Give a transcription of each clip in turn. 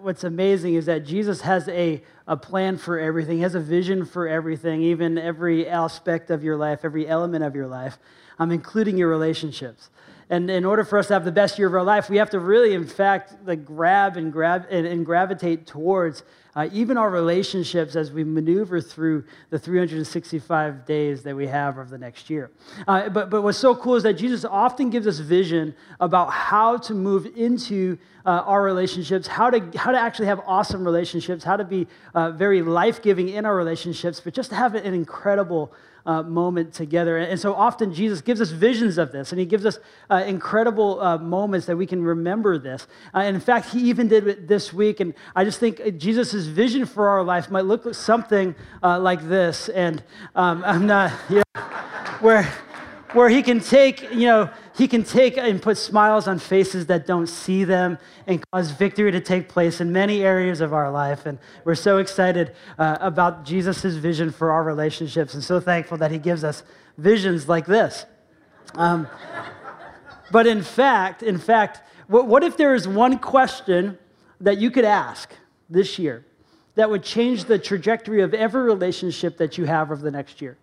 what's amazing is that Jesus has a, a plan for everything. He has a vision for everything, even every aspect of your life, every element of your life, um, including your relationships. And in order for us to have the best year of our life, we have to really, in fact, like grab and grab and, and gravitate towards uh, even our relationships as we maneuver through the 365 days that we have of the next year. Uh, but, but what's so cool is that Jesus often gives us vision about how to move into uh, our relationships, how to, how to actually have awesome relationships, how to be uh, very life giving in our relationships, but just to have an incredible uh, moment together. And so often Jesus gives us visions of this, and he gives us uh, incredible uh, moments that we can remember this. Uh, and in fact, he even did it this week. And I just think Jesus' vision for our life might look something uh, like this. And um, I'm not, know, where where he can take, you know, he can take and put smiles on faces that don't see them and cause victory to take place in many areas of our life. And we're so excited uh, about Jesus' vision for our relationships and so thankful that he gives us visions like this. Um, but in fact, in fact, what, what if there is one question that you could ask this year that would change the trajectory of every relationship that you have over the next year?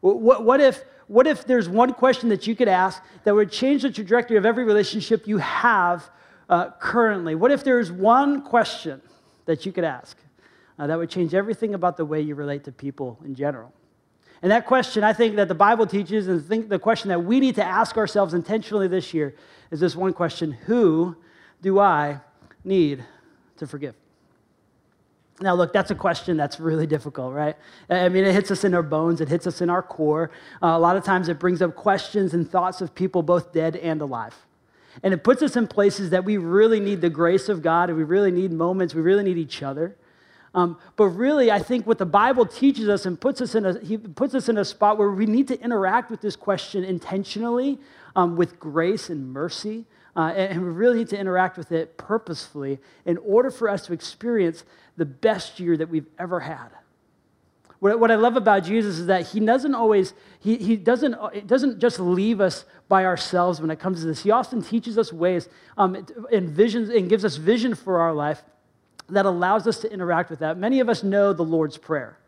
What, what if what if there's one question that you could ask that would change the trajectory of every relationship you have uh, currently? What if there's one question that you could ask uh, that would change everything about the way you relate to people in general? And that question, I think that the Bible teaches, and think the question that we need to ask ourselves intentionally this year is this one question Who do I need to forgive? Now, look, that's a question that's really difficult, right? I mean, it hits us in our bones, it hits us in our core. Uh, a lot of times it brings up questions and thoughts of people both dead and alive. And it puts us in places that we really need the grace of God, and we really need moments, we really need each other. Um, but really, I think what the Bible teaches us and puts us in a, he puts us in a spot where we need to interact with this question intentionally, um, with grace and mercy. Uh, and, we really need to interact with it purposefully in order for us to experience the best year that we've ever had. What, what I love about Jesus is that he doesn't always, he, he doesn't, it doesn't just leave us by ourselves when it comes to this. He often teaches us ways um, and visions and gives us vision for our life that allows us to interact with that. Many of us know the Lord's Prayer.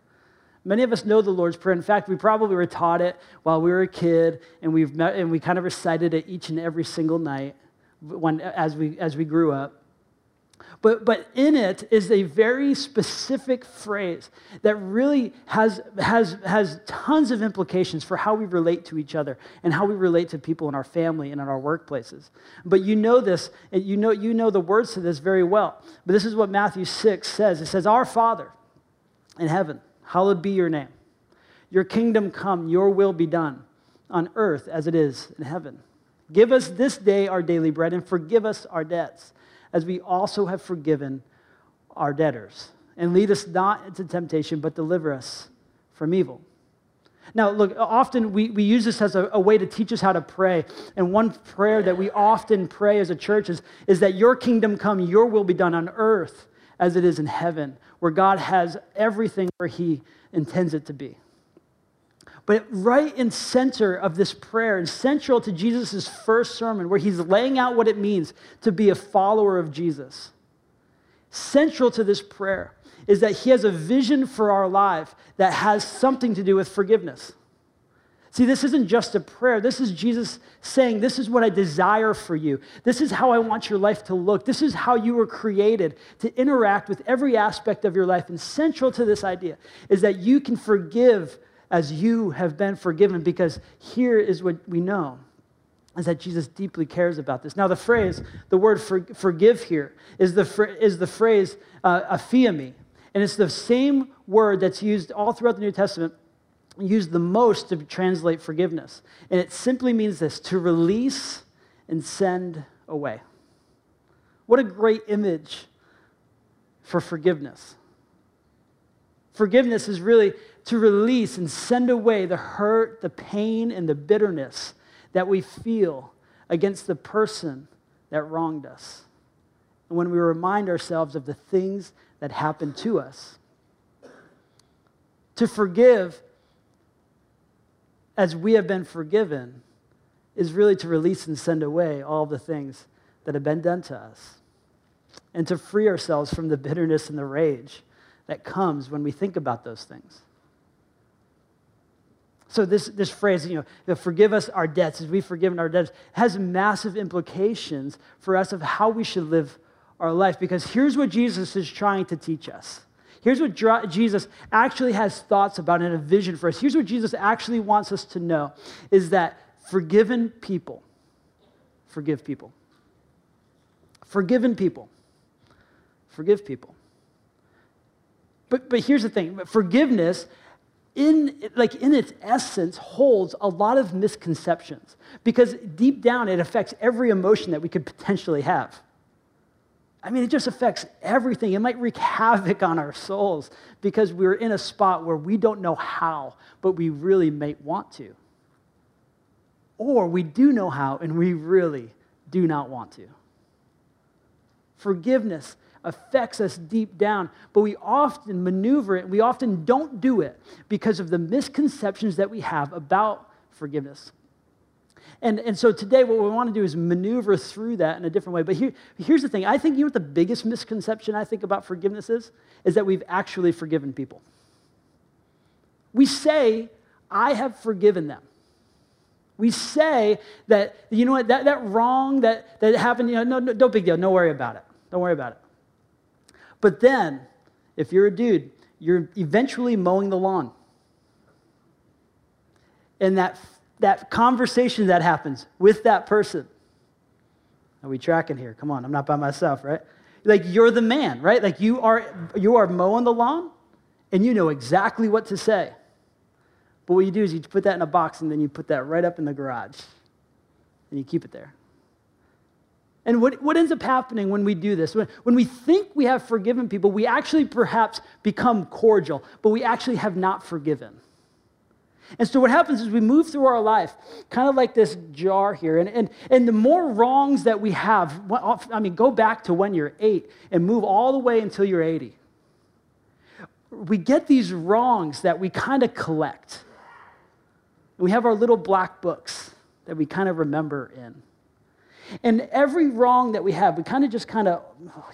Many of us know the Lord's Prayer. In fact, we probably were taught it while we were a kid, and, we've met, and we kind of recited it each and every single night when, as, we, as we grew up. But, but in it is a very specific phrase that really has, has, has tons of implications for how we relate to each other and how we relate to people in our family and in our workplaces. But you know this, and you know, you know the words to this very well. But this is what Matthew 6 says it says, Our Father in heaven, hallowed be your name. Your kingdom come, your will be done on earth as it is in heaven. Give us this day our daily bread and forgive us our debts as we also have forgiven our debtors. And lead us not into temptation, but deliver us from evil. Now, look, often we, we use this as a, a, way to teach us how to pray. And one prayer that we often pray as a church is, is that your kingdom come, your will be done on earth as it is in heaven, where God has everything where he intends it to be. But right in center of this prayer and central to Jesus' first sermon, where he's laying out what it means to be a follower of Jesus, central to this prayer is that he has a vision for our life that has something to do with forgiveness. See, this isn't just a prayer. This is Jesus saying, This is what I desire for you. This is how I want your life to look. This is how you were created to interact with every aspect of your life. And central to this idea is that you can forgive as you have been forgiven, because here is what we know is that Jesus deeply cares about this. Now, the phrase, the word for, forgive here, is the, is the phrase uh, aphiemi. And it's the same word that's used all throughout the New Testament, used the most to translate forgiveness. And it simply means this to release and send away. What a great image for forgiveness. Forgiveness is really to release and send away the hurt, the pain, and the bitterness that we feel against the person that wronged us. And when we remind ourselves of the things that happened to us. To forgive as we have been forgiven is really to release and send away all the things that have been done to us. and to free ourselves from the bitterness and the rage that comes when we think about those things. So this, this phrase, you know, forgive us our debts as we've forgiven our debts, has massive implications for us of how we should live our life. Because here's what Jesus is trying to teach us. Here's what Jesus actually has thoughts about and a vision for us. Here's what Jesus actually wants us to know is that forgiven people, forgive people. Forgiven people, forgive people. But, but here's the thing forgiveness in like in its essence holds a lot of misconceptions. Because deep down it affects every emotion that we could potentially have. I mean it just affects everything. It might wreak havoc on our souls because we're in a spot where we don't know how but we really may want to. Or we do know how and we really do not want to. Forgiveness affects us deep down, but we often maneuver it. We often don't do it because of the misconceptions that we have about forgiveness. And, and so today, what we want to do is maneuver through that in a different way. But here, here's the thing I think you know what the biggest misconception I think about forgiveness is? Is that we've actually forgiven people. We say, I have forgiven them. We say that, you know what, that, that wrong that, that happened, you know, no, no, no big deal, no worry about it. Don't worry about it. But then, if you're a dude, you're eventually mowing the lawn. And that, that conversation that happens with that person, are we tracking here? Come on, I'm not by myself, right? Like you're the man, right? Like you are you are mowing the lawn and you know exactly what to say. But what you do is you put that in a box and then you put that right up in the garage and you keep it there. And what, what ends up happening when we do this? When, when we think we have forgiven people, we actually perhaps become cordial, but we actually have not forgiven. And so what happens is we move through our life, kind of like this jar here. And, and, and the more wrongs that we have, I mean, go back to when you're eight and move all the way until you're 80. We get these wrongs that we kind of collect. We have our little black books that we kind of remember in. And every wrong that we have, we kind of just kind of,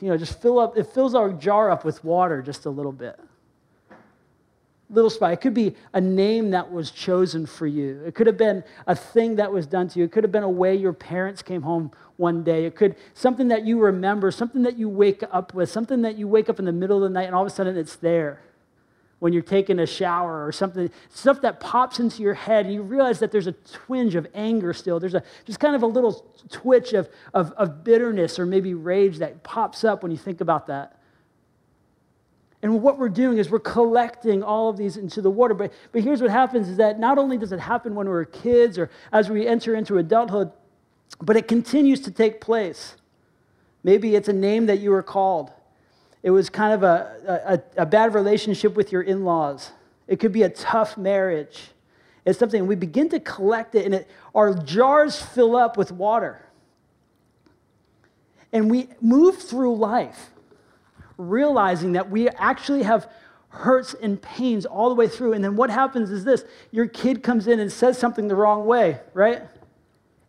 you know, just fill up, it fills our jar up with water just a little bit. Little spot. It could be a name that was chosen for you. It could have been a thing that was done to you. It could have been a way your parents came home one day. It could something that you remember, something that you wake up with, something that you wake up in the middle of the night and all of a sudden it's there when you're taking a shower or something, stuff that pops into your head, and you realize that there's a twinge of anger still. There's a just kind of a little twitch of, of, of bitterness or maybe rage that pops up when you think about that. And what we're doing is we're collecting all of these into the water. But, but here's what happens is that not only does it happen when we're kids or as we enter into adulthood, but it continues to take place. Maybe it's a name that you were called. It was kind of a, a, a bad relationship with your in laws. It could be a tough marriage. It's something we begin to collect it, and it, our jars fill up with water. And we move through life realizing that we actually have hurts and pains all the way through. And then what happens is this your kid comes in and says something the wrong way, right?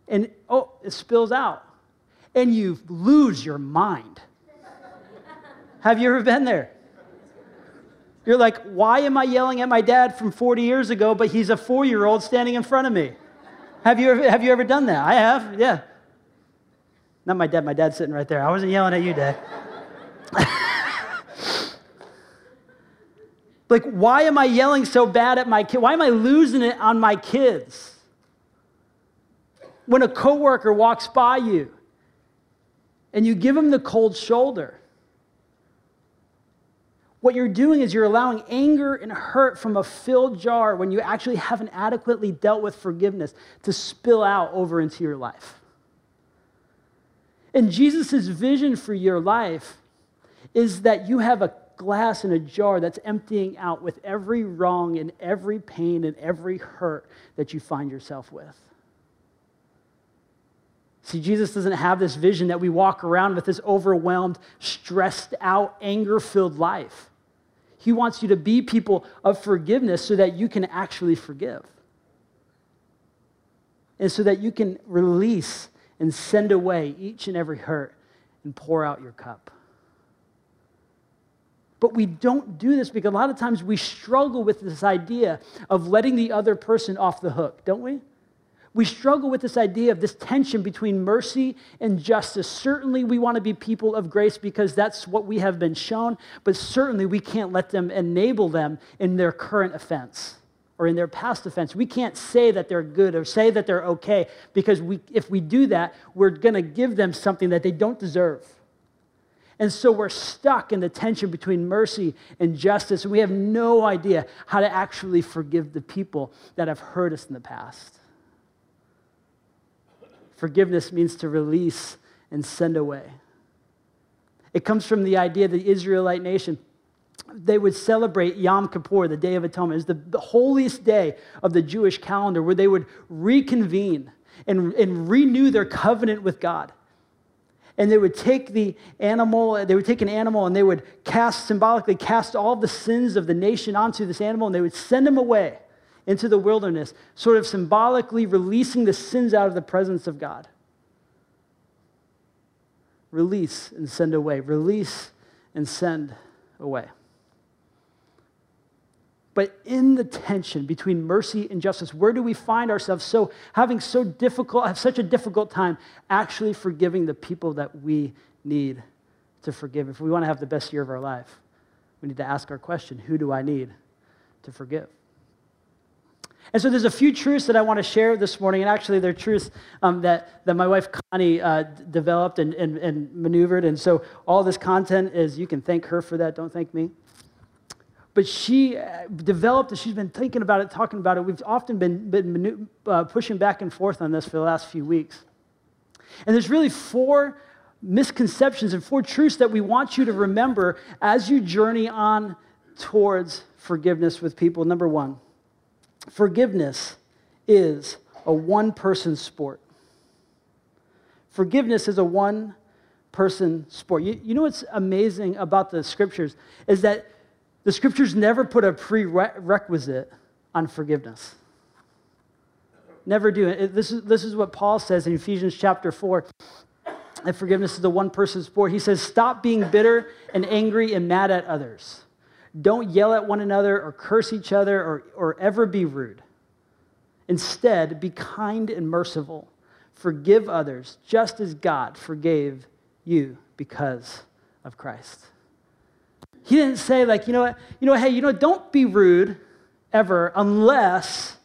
And oh, it spills out. And you lose your mind. Have you ever been there? You're like, why am I yelling at my dad from 40 years ago, but he's a four year old standing in front of me? Have you, ever, have you ever done that? I have, yeah. Not my dad, my dad's sitting right there. I wasn't yelling at you, Dad. like, why am I yelling so bad at my kid? Why am I losing it on my kids? When a coworker walks by you and you give him the cold shoulder, what you're doing is you're allowing anger and hurt from a filled jar when you actually haven't adequately dealt with forgiveness to spill out over into your life. And Jesus' vision for your life is that you have a glass in a jar that's emptying out with every wrong and every pain and every hurt that you find yourself with. See, Jesus doesn't have this vision that we walk around with this overwhelmed, stressed out, anger filled life. He wants you to be people of forgiveness so that you can actually forgive. And so that you can release and send away each and every hurt and pour out your cup. But we don't do this because a lot of times we struggle with this idea of letting the other person off the hook, don't we? We struggle with this idea of this tension between mercy and justice. Certainly, we want to be people of grace because that's what we have been shown, but certainly we can't let them enable them in their current offense or in their past offense. We can't say that they're good or say that they're okay because we, if we do that, we're going to give them something that they don't deserve. And so we're stuck in the tension between mercy and justice, we have no idea how to actually forgive the people that have hurt us in the past. Forgiveness means to release and send away. It comes from the idea that the Israelite nation, they would celebrate Yom Kippur, the Day of Atonement. It's the, the holiest day of the Jewish calendar where they would reconvene and, and renew their covenant with God. And they would take the animal, they would take an animal and they would cast, symbolically cast all the sins of the nation onto this animal and they would send them away into the wilderness, sort of symbolically releasing the sins out of the presence of God. Release and send away. Release and send away. But in the tension between mercy and justice, where do we find ourselves so having so difficult, have such a difficult time actually forgiving the people that we need to forgive? If we want to have the best year of our life, we need to ask our question who do I need to forgive? And so there's a few truths that I want to share this morning, and actually they're truths um, that, that my wife Connie uh, developed and, and, and maneuvered. And so all this content is, you can thank her for that, don't thank me. But she uh, developed it, she's been thinking about it, talking about it. We've often been, been uh, pushing back and forth on this for the last few weeks. And there's really four misconceptions and four truths that we want you to remember as you journey on towards forgiveness with people. Number one, Forgiveness is a one person sport. Forgiveness is a one person sport. You, you know what's amazing about the scriptures is that the scriptures never put a prerequisite on forgiveness. Never do. It, this, is, this is what Paul says in Ephesians chapter 4 that forgiveness is a one person sport. He says, Stop being bitter and angry and mad at others. Don't yell at one another or curse each other or, or ever be rude. Instead, be kind and merciful. Forgive others just as God forgave you because of Christ. He didn't say, like, you know what, you know, hey, you know, don't be rude ever unless,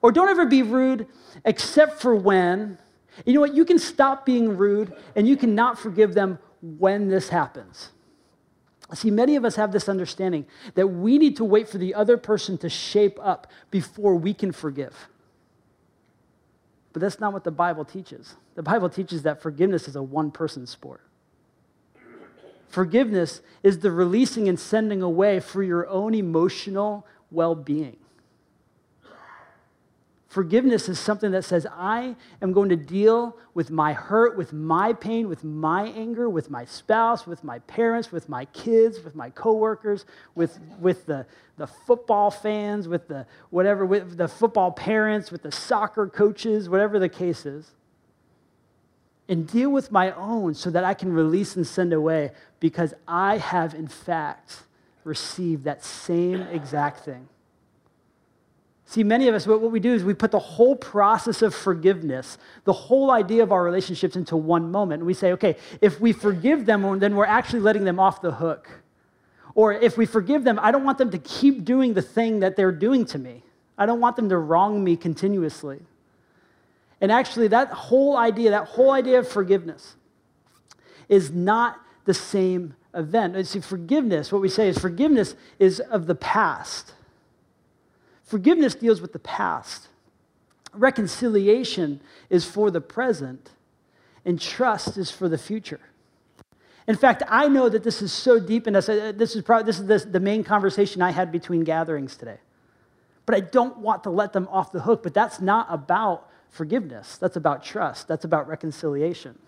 or don't ever be rude except for when, you know what, you can stop being rude and you cannot forgive them when this happens. See, many of us have this understanding that we need to wait for the other person to shape up before we can forgive. But that's not what the Bible teaches. The Bible teaches that forgiveness is a one person sport. Forgiveness is the releasing and sending away for your own emotional well being. Forgiveness is something that says, I am going to deal with my hurt, with my pain, with my anger, with my spouse, with my parents, with my kids, with my coworkers, with, with the, the football fans, with the whatever, with the football parents, with the soccer coaches, whatever the case is. And deal with my own so that I can release and send away because I have, in fact, received that same exact thing. See, many of us, what we do is we put the whole process of forgiveness, the whole idea of our relationships into one moment. And we say, okay, if we forgive them, then we're actually letting them off the hook. Or if we forgive them, I don't want them to keep doing the thing that they're doing to me. I don't want them to wrong me continuously. And actually, that whole idea, that whole idea of forgiveness is not the same event. See, forgiveness, what we say is forgiveness is of the past. Forgiveness deals with the past. Reconciliation is for the present, and trust is for the future. In fact, I know that this is so deep in us. Uh, this is probably this is the, the main conversation I had between gatherings today. But I don't want to let them off the hook. But that's not about forgiveness. That's about trust. That's about reconciliation.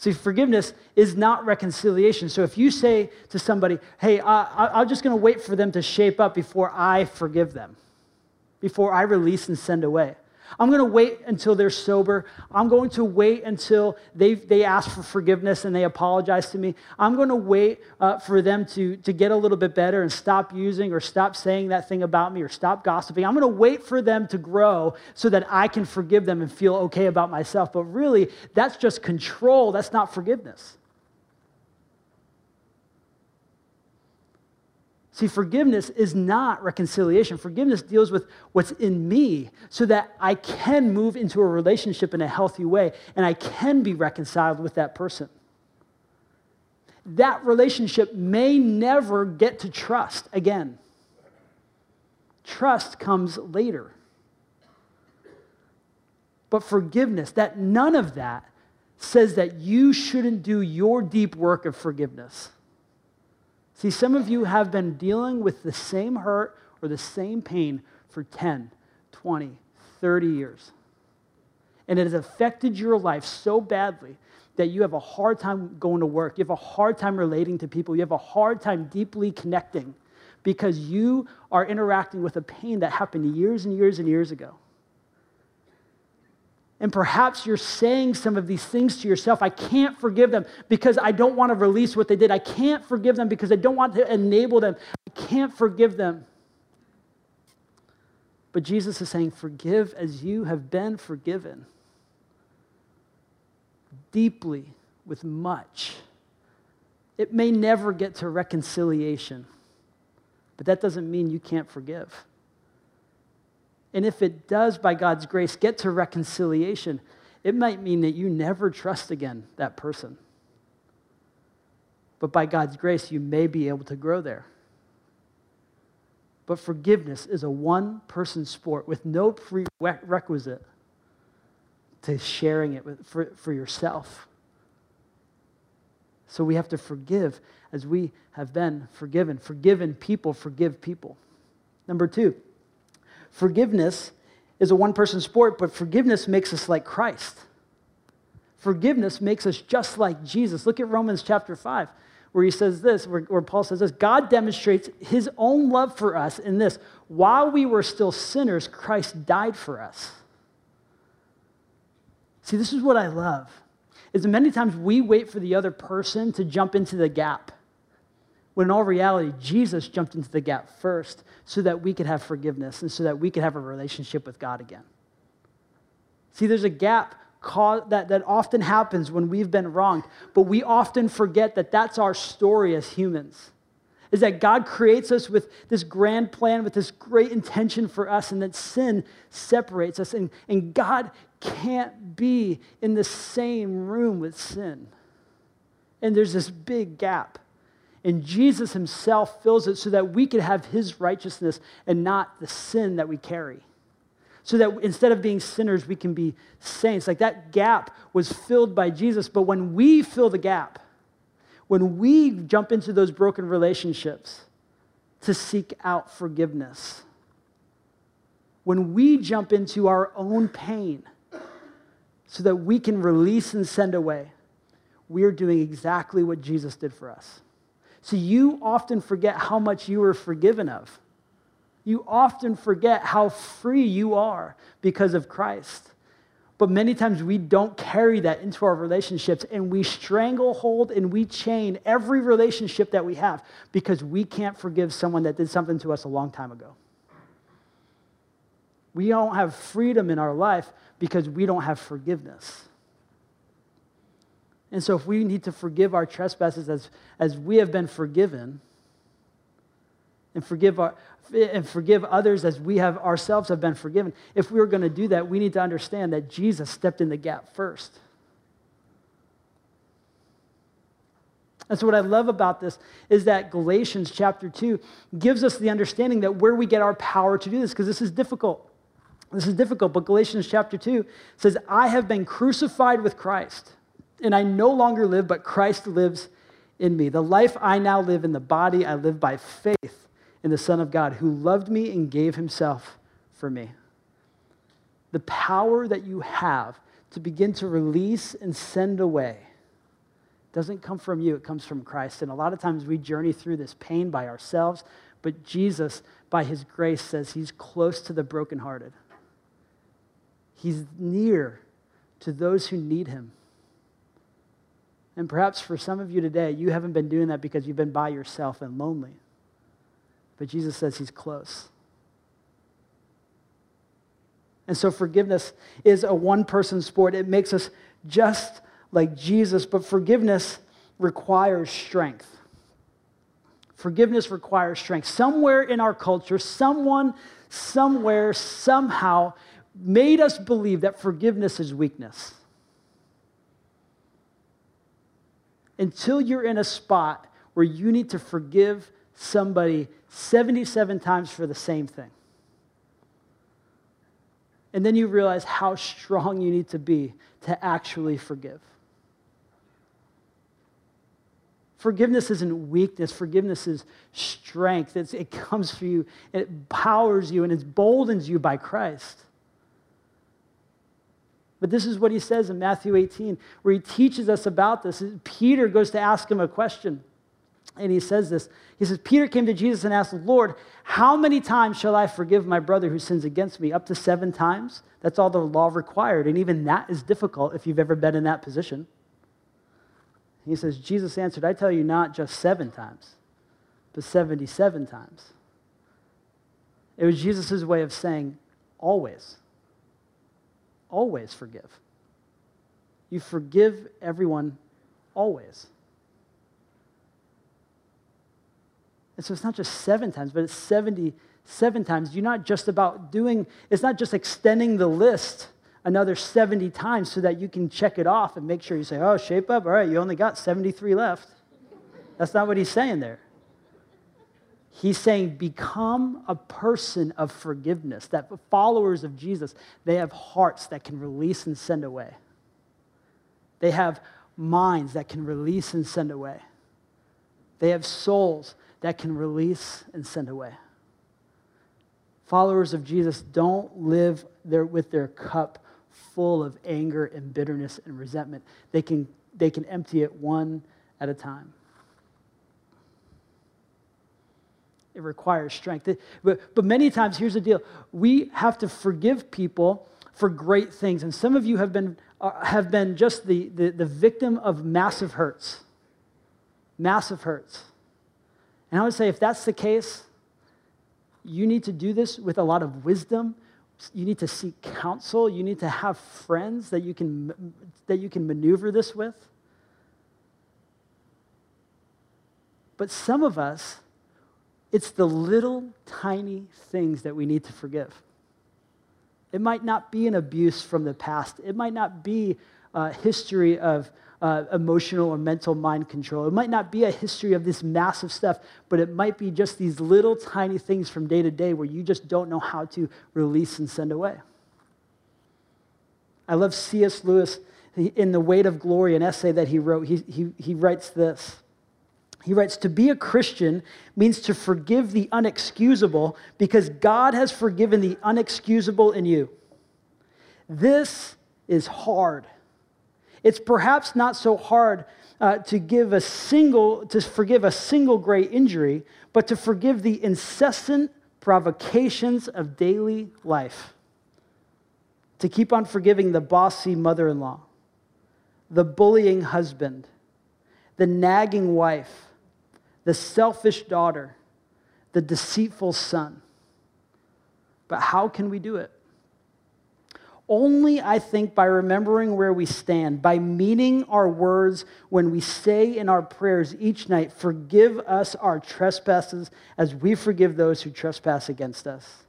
See, forgiveness is not reconciliation. So if you say to somebody, hey, I'm just going to wait for them to shape up before I forgive them, before I release and send away, I'm going to wait until they're sober. I'm going to wait until they they ask for forgiveness and they apologize to me. I'm going to wait uh, for them to, to get a little bit better and stop using or stop saying that thing about me or stop gossiping. I'm going to wait for them to grow so that I can forgive them and feel okay about myself. But really, that's just control. That's not forgiveness. See, forgiveness is not reconciliation. Forgiveness deals with what's in me so that I can move into a relationship in a healthy way and I can be reconciled with that person. That relationship may never get to trust again. Trust comes later. But forgiveness, that none of that says that you shouldn't do your deep work of forgiveness. See, some of you have been dealing with the same hurt or the same pain for 10, 20, 30 years. And it has affected your life so badly that you have a hard time going to work. You have a hard time relating to people. You have a hard time deeply connecting because you are interacting with a pain that happened years and years and years ago. And perhaps you're saying some of these things to yourself. I can't forgive them because I don't want to release what they did. I can't forgive them because I don't want to enable them. I can't forgive them. But Jesus is saying, Forgive as you have been forgiven. Deeply, with much. It may never get to reconciliation, but that doesn't mean you can't forgive. And if it does, by God's grace, get to reconciliation, it might mean that you never trust again that person. But by God's grace, you may be able to grow there. But forgiveness is a one person sport with no prerequisite to sharing it with, for, for yourself. So we have to forgive as we have been forgiven. Forgiven people forgive people. Number two, Forgiveness is a one person sport, but forgiveness makes us like Christ. Forgiveness makes us just like Jesus. Look at Romans chapter 5, where he says this, where, where, Paul says this God demonstrates his own love for us in this while we were still sinners, Christ died for us. See, this is what I love. Is that many times we wait for the other person to jump into the gap. When in all reality, Jesus jumped into the gap first so that we could have forgiveness and so that we could have a relationship with God again. See, there's a gap that, that often happens when we've been wronged, but we often forget that that's our story as humans. Is that God creates us with this grand plan, with this great intention for us, and that sin separates us. And, and God can't be in the same room with sin. And there's this big gap. And Jesus himself fills it so that we can have his righteousness and not the sin that we carry. So that instead of being sinners, we can be saints. Like that gap was filled by Jesus. But when we fill the gap, when we jump into those broken relationships to seek out forgiveness, when we jump into our own pain so that we can release and send away, we're doing exactly what Jesus did for us. So you often forget how much you were forgiven of. You often forget how free you are because of Christ. But many times we don't carry that into our relationships and we stranglehold and we chain every relationship that we have because we can't forgive someone that did something to us a long time ago. We don't have freedom in our life because we don't have forgiveness. And so, if we need to forgive our trespasses as, as we have been forgiven, and forgive, our, and forgive others as we have ourselves have been forgiven, if we are going to do that, we need to understand that Jesus stepped in the gap first. And so, what I love about this is that Galatians chapter 2 gives us the understanding that where we get our power to do this, because this is difficult. This is difficult, but Galatians chapter 2 says, I have been crucified with Christ and I no longer live, but Christ lives in me. The life I now live in the body, I live by faith in the Son of God who loved me and gave himself for me. The power that you have to begin to release and send away doesn't come from you, it comes from Christ. And a lot of times we journey through this pain by ourselves, but Jesus, by his grace, says he's close to the brokenhearted. He's near to those who need him. And perhaps for some of you today, you haven't been doing that because you've been by yourself and lonely. But Jesus says he's close. And so forgiveness is a one person sport. It makes us just like Jesus, but forgiveness requires strength. Forgiveness requires strength. Somewhere in our culture, someone, somewhere, somehow made us believe that forgiveness is weakness. Until you're in a spot where you need to forgive somebody 77 times for the same thing. And then you realize how strong you need to be to actually forgive. Forgiveness isn't weakness. Forgiveness is strength. It's, it comes for you, it empowers you, and it boldens you by Christ. But this is what he says in Matthew 18, where he teaches us about this. Peter goes to ask him a question, and he says this. He says, Peter came to Jesus and asked, Lord, how many times shall I forgive my brother who sins against me? Up to seven times? That's all the law required. And even that is difficult if you've ever been in that position. He says, Jesus answered, I tell you not just seven times, but 77 times. It was Jesus' way of saying, always. Always forgive. You forgive everyone always. And so it's not just seven times, but it's 77 times. You're not just about doing, it's not just extending the list another 70 times so that you can check it off and make sure you say, oh, shape up. All right, you only got 73 left. That's not what he's saying there. He's saying, become a person of forgiveness. That followers of Jesus, they have hearts that can release and send away. They have minds that can release and send away. They have souls that can release and send away. Followers of Jesus don't live there with their cup full of anger and bitterness and resentment. They can, they can empty it one at a time. It requires strength. But, but many times, here's the deal we have to forgive people for great things. And some of you have been, uh, have been just the, the, the victim of massive hurts. Massive hurts. And I would say, if that's the case, you need to do this with a lot of wisdom you need to seek counsel. You need to have friends that you can, that you can maneuver this with. But some of us, it's the little tiny things that we need to forgive. It might not be an abuse from the past, it might not be a history of uh, emotional or mental mind control. It might not be a history of this massive stuff, but it might be just these little tiny things from day to day where you just don't know how to release and send away. I love C.S. Lewis in The Weight of Glory, an essay that he wrote. He, he, he writes this. He writes, To be a Christian means to forgive the unexcusable because God has forgiven the unexcusable in you. This is hard. It's perhaps not so hard uh, to give a single, to forgive a single great injury, but to forgive the incessant provocations of daily life. To keep on forgiving the bossy mother in law, the bullying husband, the nagging wife, the selfish daughter, the deceitful son. But how can we do it? only, I think, by remembering where we stand, by meaning our words when we say in our prayers each night, Forgive us our trespasses as we forgive those who trespass against us.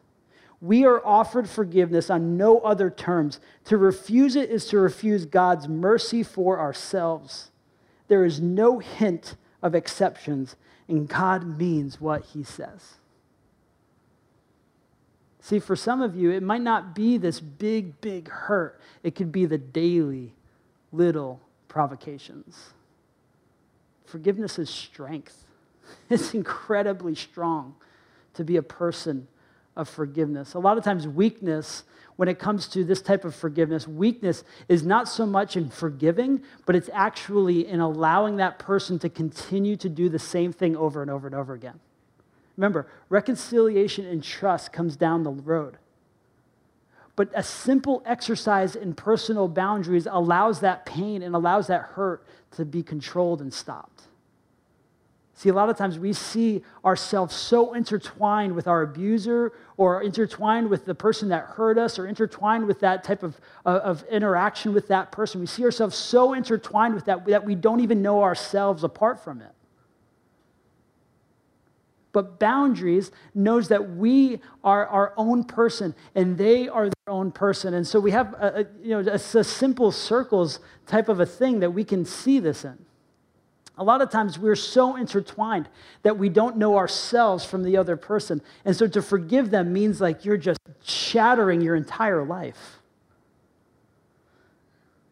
We are offered forgiveness on no other terms. To refuse it is to refuse God's mercy for ourselves. There is no hint of exceptions, and God means what he says. See, for some of you, it might not be this big, big hurt. It could be the daily little provocations. Forgiveness is strength. It's incredibly strong to be a person of forgiveness. A lot of times, weakness, when it comes to this type of forgiveness, weakness is not so much in forgiving, but it's actually in allowing that person to continue to do the same thing over and over and over again. Remember, reconciliation and trust comes down the road. But a simple exercise in personal boundaries allows that pain and allows that hurt to be controlled and stopped. See, a lot of times we see ourselves so intertwined with our abuser or intertwined with the person that hurt us or intertwined with that type of, uh, of interaction with that person. We see ourselves so intertwined with that that we don't even know ourselves apart from it. But boundaries knows that we are our own person and they are their own person. And so we have a, a you know, a, a simple circles type of a thing that we can see this in. A lot of times we're so intertwined that we don't know ourselves from the other person. And so to forgive them means like you're just shattering your entire life.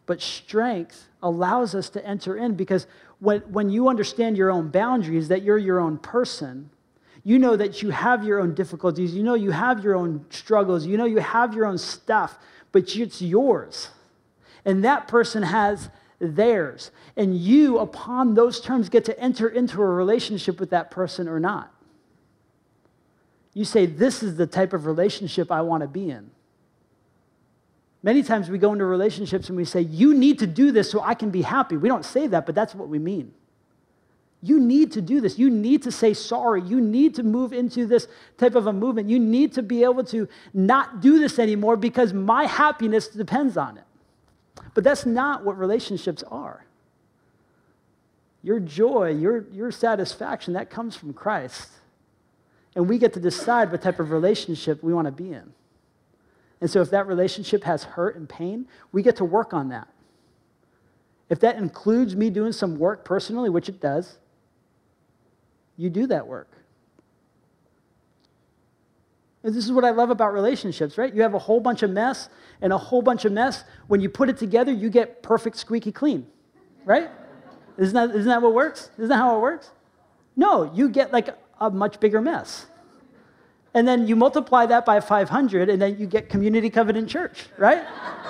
But strength allows us to enter in because when, when you understand your own boundaries, that you're your own person, you know that you have your own difficulties, you know you have your own struggles, you know you have your own stuff, but it's yours. And that person has theirs. And you, upon those terms, get to enter into a relationship with that person or not. You say, This is the type of relationship I want to be in. Many times we go into relationships and we say, You need to do this so I can be happy. We don't say that, but that's what we mean. You need to do this. You need to say sorry. You need to move into this type of a movement. You need to be able to not do this anymore because my happiness depends on it. But that's not what relationships are. Your joy, your, your satisfaction, that comes from Christ. And we get to decide what type of relationship we want to be in. And so if that relationship has hurt and pain, we get to work on that. If that includes me doing some work personally, which it does, you do that work. This is what I love about relationships, right? You have a whole bunch of mess and a whole bunch of mess. When you put it together, you get perfect, squeaky clean, right? Isn't that, isn't that what works? Isn't that how it works? No, you get like a much bigger mess. And then you multiply that by 500, and then you get community covenant church, right?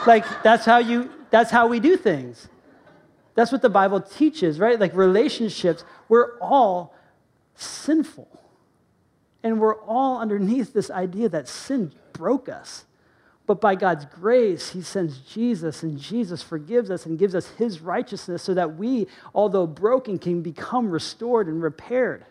like that's how you that's how we do things. That's what the Bible teaches, right? Like relationships, we're all sinful. And we're all underneath this idea that sin broke us. But by God's grace, He sends Jesus, and Jesus forgives us and gives us His righteousness so that we, although broken, can become restored and repaired.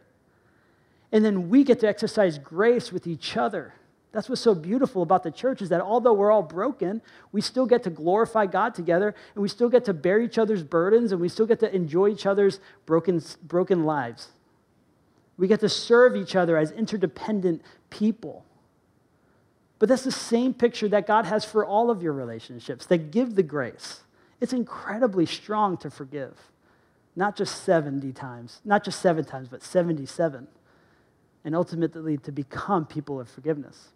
And then we get to exercise grace with each other. That's what's so beautiful about the church is that although we're all broken, we still get to glorify God together, and we still get to bear each other's burdens, and we still get to enjoy each other's broken, broken lives. We get to serve each other as interdependent people. But that's the same picture that God has for all of your relationships that give the grace. It's incredibly strong to forgive. Not just 70 times, not just seven times, but 77. And ultimately to become people of forgiveness.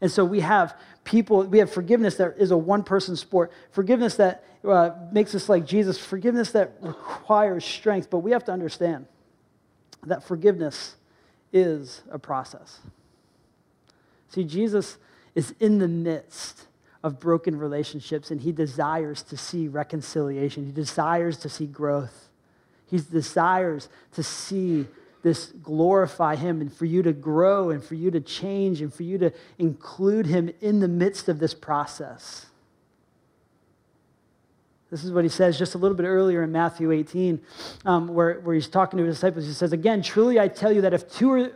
And so we have people, we have forgiveness that is a one person sport, forgiveness that uh, makes us like Jesus, forgiveness that requires strength. But we have to understand that forgiveness is a process. See, Jesus is in the midst of broken relationships and he desires to see reconciliation. He desires to see growth. He desires to see this glorify him and for you to grow and for you to change and for you to include him in the midst of this process. This is what he says just a little bit earlier in Matthew 18, um, where, where he's talking to his disciples. He says, Again, truly I tell you that if two, are,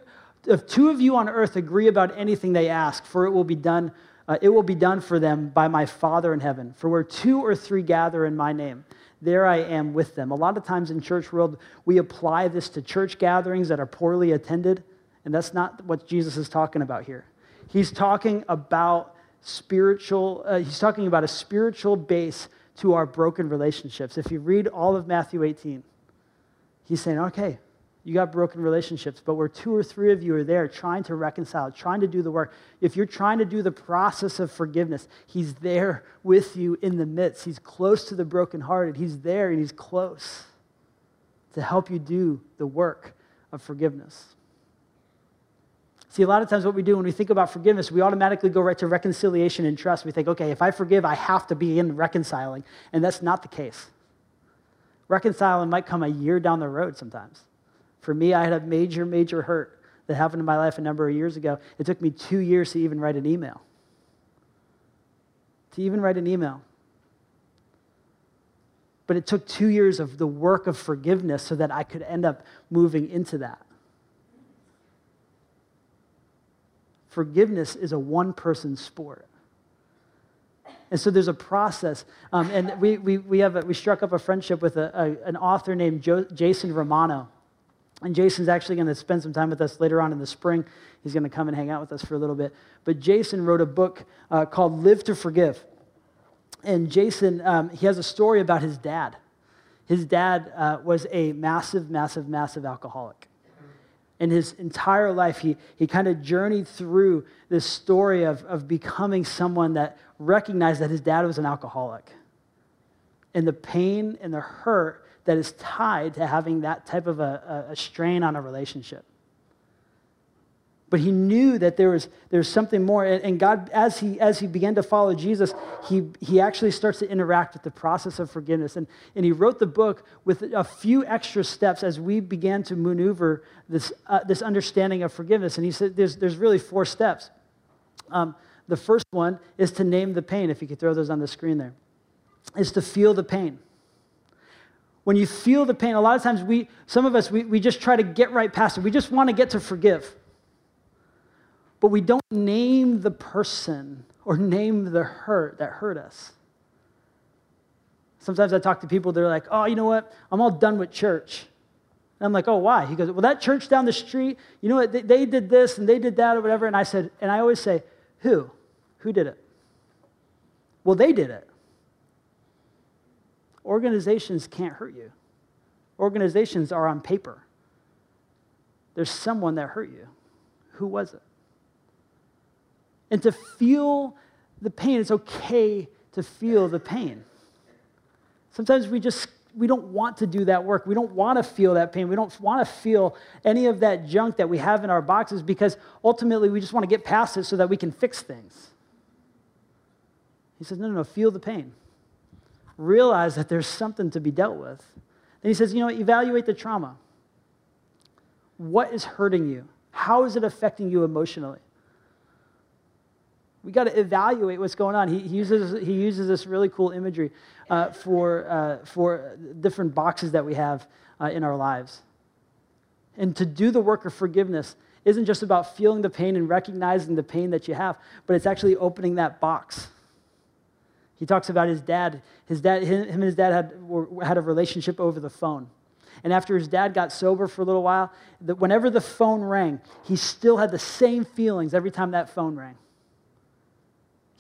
if two of you on earth agree about anything they ask, for it will be done, uh, it will be done for them by my Father in heaven. For where two or three gather in my name, there I am with them. A lot of times in church world, we apply this to church gatherings that are poorly attended, and that's not what Jesus is talking about here. He's talking about spiritual, uh, he's talking about a spiritual base to our broken relationships. If you read all of Matthew 18, he's saying, okay, you got broken relationships, but where two or three of you are there trying to reconcile, trying to do the work, if you're trying to do the process of forgiveness, he's there with you in the midst. He's close to the brokenhearted. He's there and he's close to help you do the work of forgiveness. See, a lot of times what we do when we think about forgiveness, we automatically go right to reconciliation and trust. We think, okay, if I forgive, I have to be in reconciling. And that's not the case. Reconciling might come a year down the road sometimes. For me, I had a major, major hurt that happened in my life a number of years ago. It took me two years to even write an email. to even write an email. But it took two years of the work of forgiveness so that I could end up moving into that. Forgiveness is a one person sport. And so there's a process. Um, and we, we, we, have a, we struck up a friendship with a, a, an author named jo- Jason Romano. And Jason's actually going to spend some time with us later on in the spring. He's going to come and hang out with us for a little bit. But Jason wrote a book uh, called Live to Forgive. And Jason, um, he has a story about his dad. His dad uh, was a massive, massive, massive alcoholic in his entire life, he, he kind of journeyed through this story of, of becoming someone that recognized that his dad was an alcoholic. And the pain and the hurt that is tied to having that type of a, a strain on a relationship. But he knew that there was, there was something more. And God, as he, as he began to follow Jesus, he, he actually starts to interact with the process of forgiveness. And, and he wrote the book with a few extra steps as we began to maneuver this, uh, this understanding of forgiveness. And he said there's, there's really four steps. Um, the first one is to name the pain, if you could throw those on the screen there, is to feel the pain when you feel the pain, a lot of times we, some of us, we, we just try to get right past it. We just want to get to forgive but we don't name the person or name the hurt that hurt us. Sometimes I talk to people, they're like, oh, you know what? I'm all done with church. And I'm like, oh, why? He goes, well, that church down the street, you know what? They, they did this and they did that or whatever. And I said, and I always say, who? Who did it? Well, they did it. Organizations can't hurt you. Organizations are on paper. There's someone that hurt you. Who was it? And to feel the pain. It's okay to feel the pain. Sometimes we just we don't want to do that work. We don't want to feel that pain. We don't want to feel any of that junk that we have in our boxes because ultimately we just want to get past it so that we can fix things. He says, No, no, no, feel the pain. Realize that there's something to be dealt with. Then he says, You know, evaluate the trauma. What is hurting you? How is it affecting you emotionally? We got to evaluate what's going on. He, he, uses, he uses this really cool imagery uh, for, uh, for different boxes that we have uh, in our lives. And to do the work of forgiveness isn't just about feeling the pain and recognizing the pain that you have, but it's actually opening that box. He talks about his dad. His dad, him and his dad had, were, had a relationship over the phone. And after his dad got sober for a little while, the, whenever the phone rang, he still had the same feelings every time that phone rang.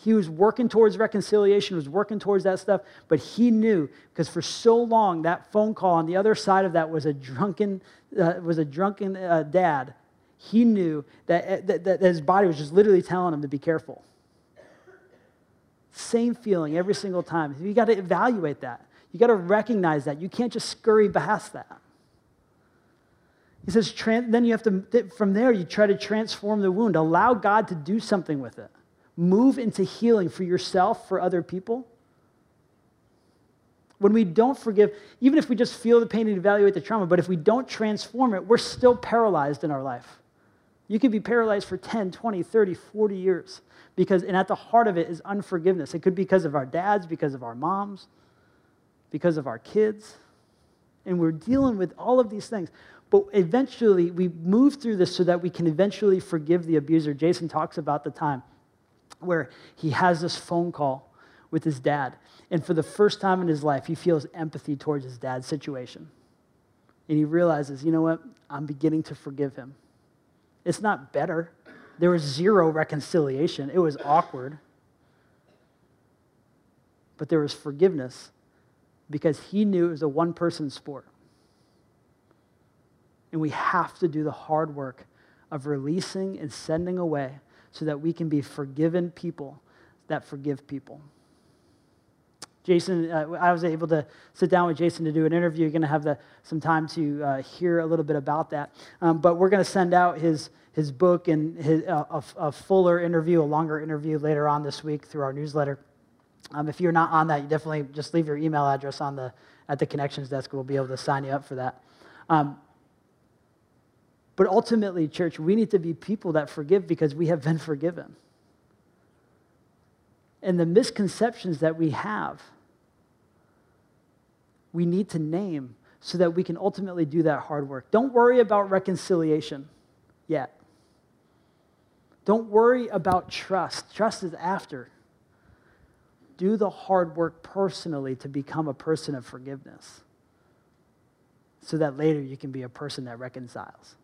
He was working towards reconciliation, was working towards that stuff, but he knew because for so long that phone call on the other side of that was a drunken, uh, was a drunken uh, dad. He knew that, uh, that, that his body was just literally telling him to be careful. Same feeling every single time. You got to evaluate that. You got to recognize that. You can't just scurry past that. He says, then you have to, from there, you try to transform the wound. Allow God to do something with it move into healing for yourself, for other people. When we don't forgive, even if we just feel the pain and evaluate the trauma, but if we don't transform it, we're still paralyzed in our life. You could be paralyzed for 10, 20, 30, 40 years because, and at the heart of it is unforgiveness. It could be because of our dads, because of our moms, because of our kids. And we're dealing with all of these things. But eventually, we move through this so that we can eventually forgive the abuser. Jason talks about the time where he has this phone call with his dad. And for the first time in his life, he feels empathy towards his dad's situation. And he realizes, you know what? I'm beginning to forgive him. It's not better. There was zero reconciliation, it was awkward. But there was forgiveness because he knew it was a one person sport. And we have to do the hard work of releasing and sending away so that we can be forgiven people that forgive people. Jason, uh, I was able to sit down with Jason to do an interview. You're going to have the, some time to uh, hear a little bit about that. Um, but we're going to send out his, his book and his, uh, a, a, fuller interview, a longer interview later on this week through our newsletter. Um, if you're not on that, you definitely just leave your email address on the, at the connections desk. We'll be able to sign you up for that. Um, but ultimately, church, we need to be people that forgive because we have been forgiven. and the misconceptions that we have, we need to name so that we can ultimately do that hard work. Don't worry about reconciliation yet. Don't worry about trust. Trust is after. Do the hard work personally to become a person of forgiveness so that later you can be a person that reconciles.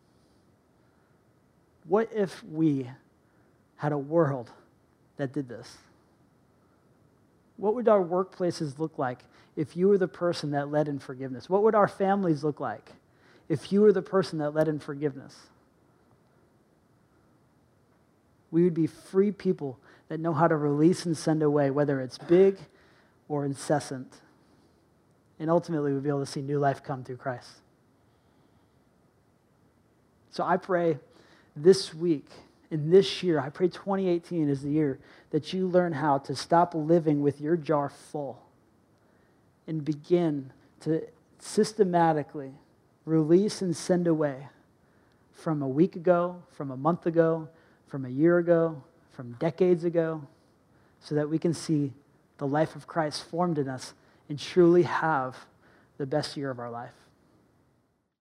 What if we had a world that did this? What would our workplaces look like if you were the person that led in forgiveness? What would our families look like if you were the person that led in forgiveness? We would be free people that know how to release and send away, whether it's big or incessant. And ultimately, we'll be able to see new life come through Christ. So I pray this week, in this year, I pray 2018 is the year that you learn how to stop living with your jar full and begin to systematically release and send away from a week ago, from a month ago, from a year ago, from decades ago, so that we can see the life of Christ formed in us and truly have the best year of our life.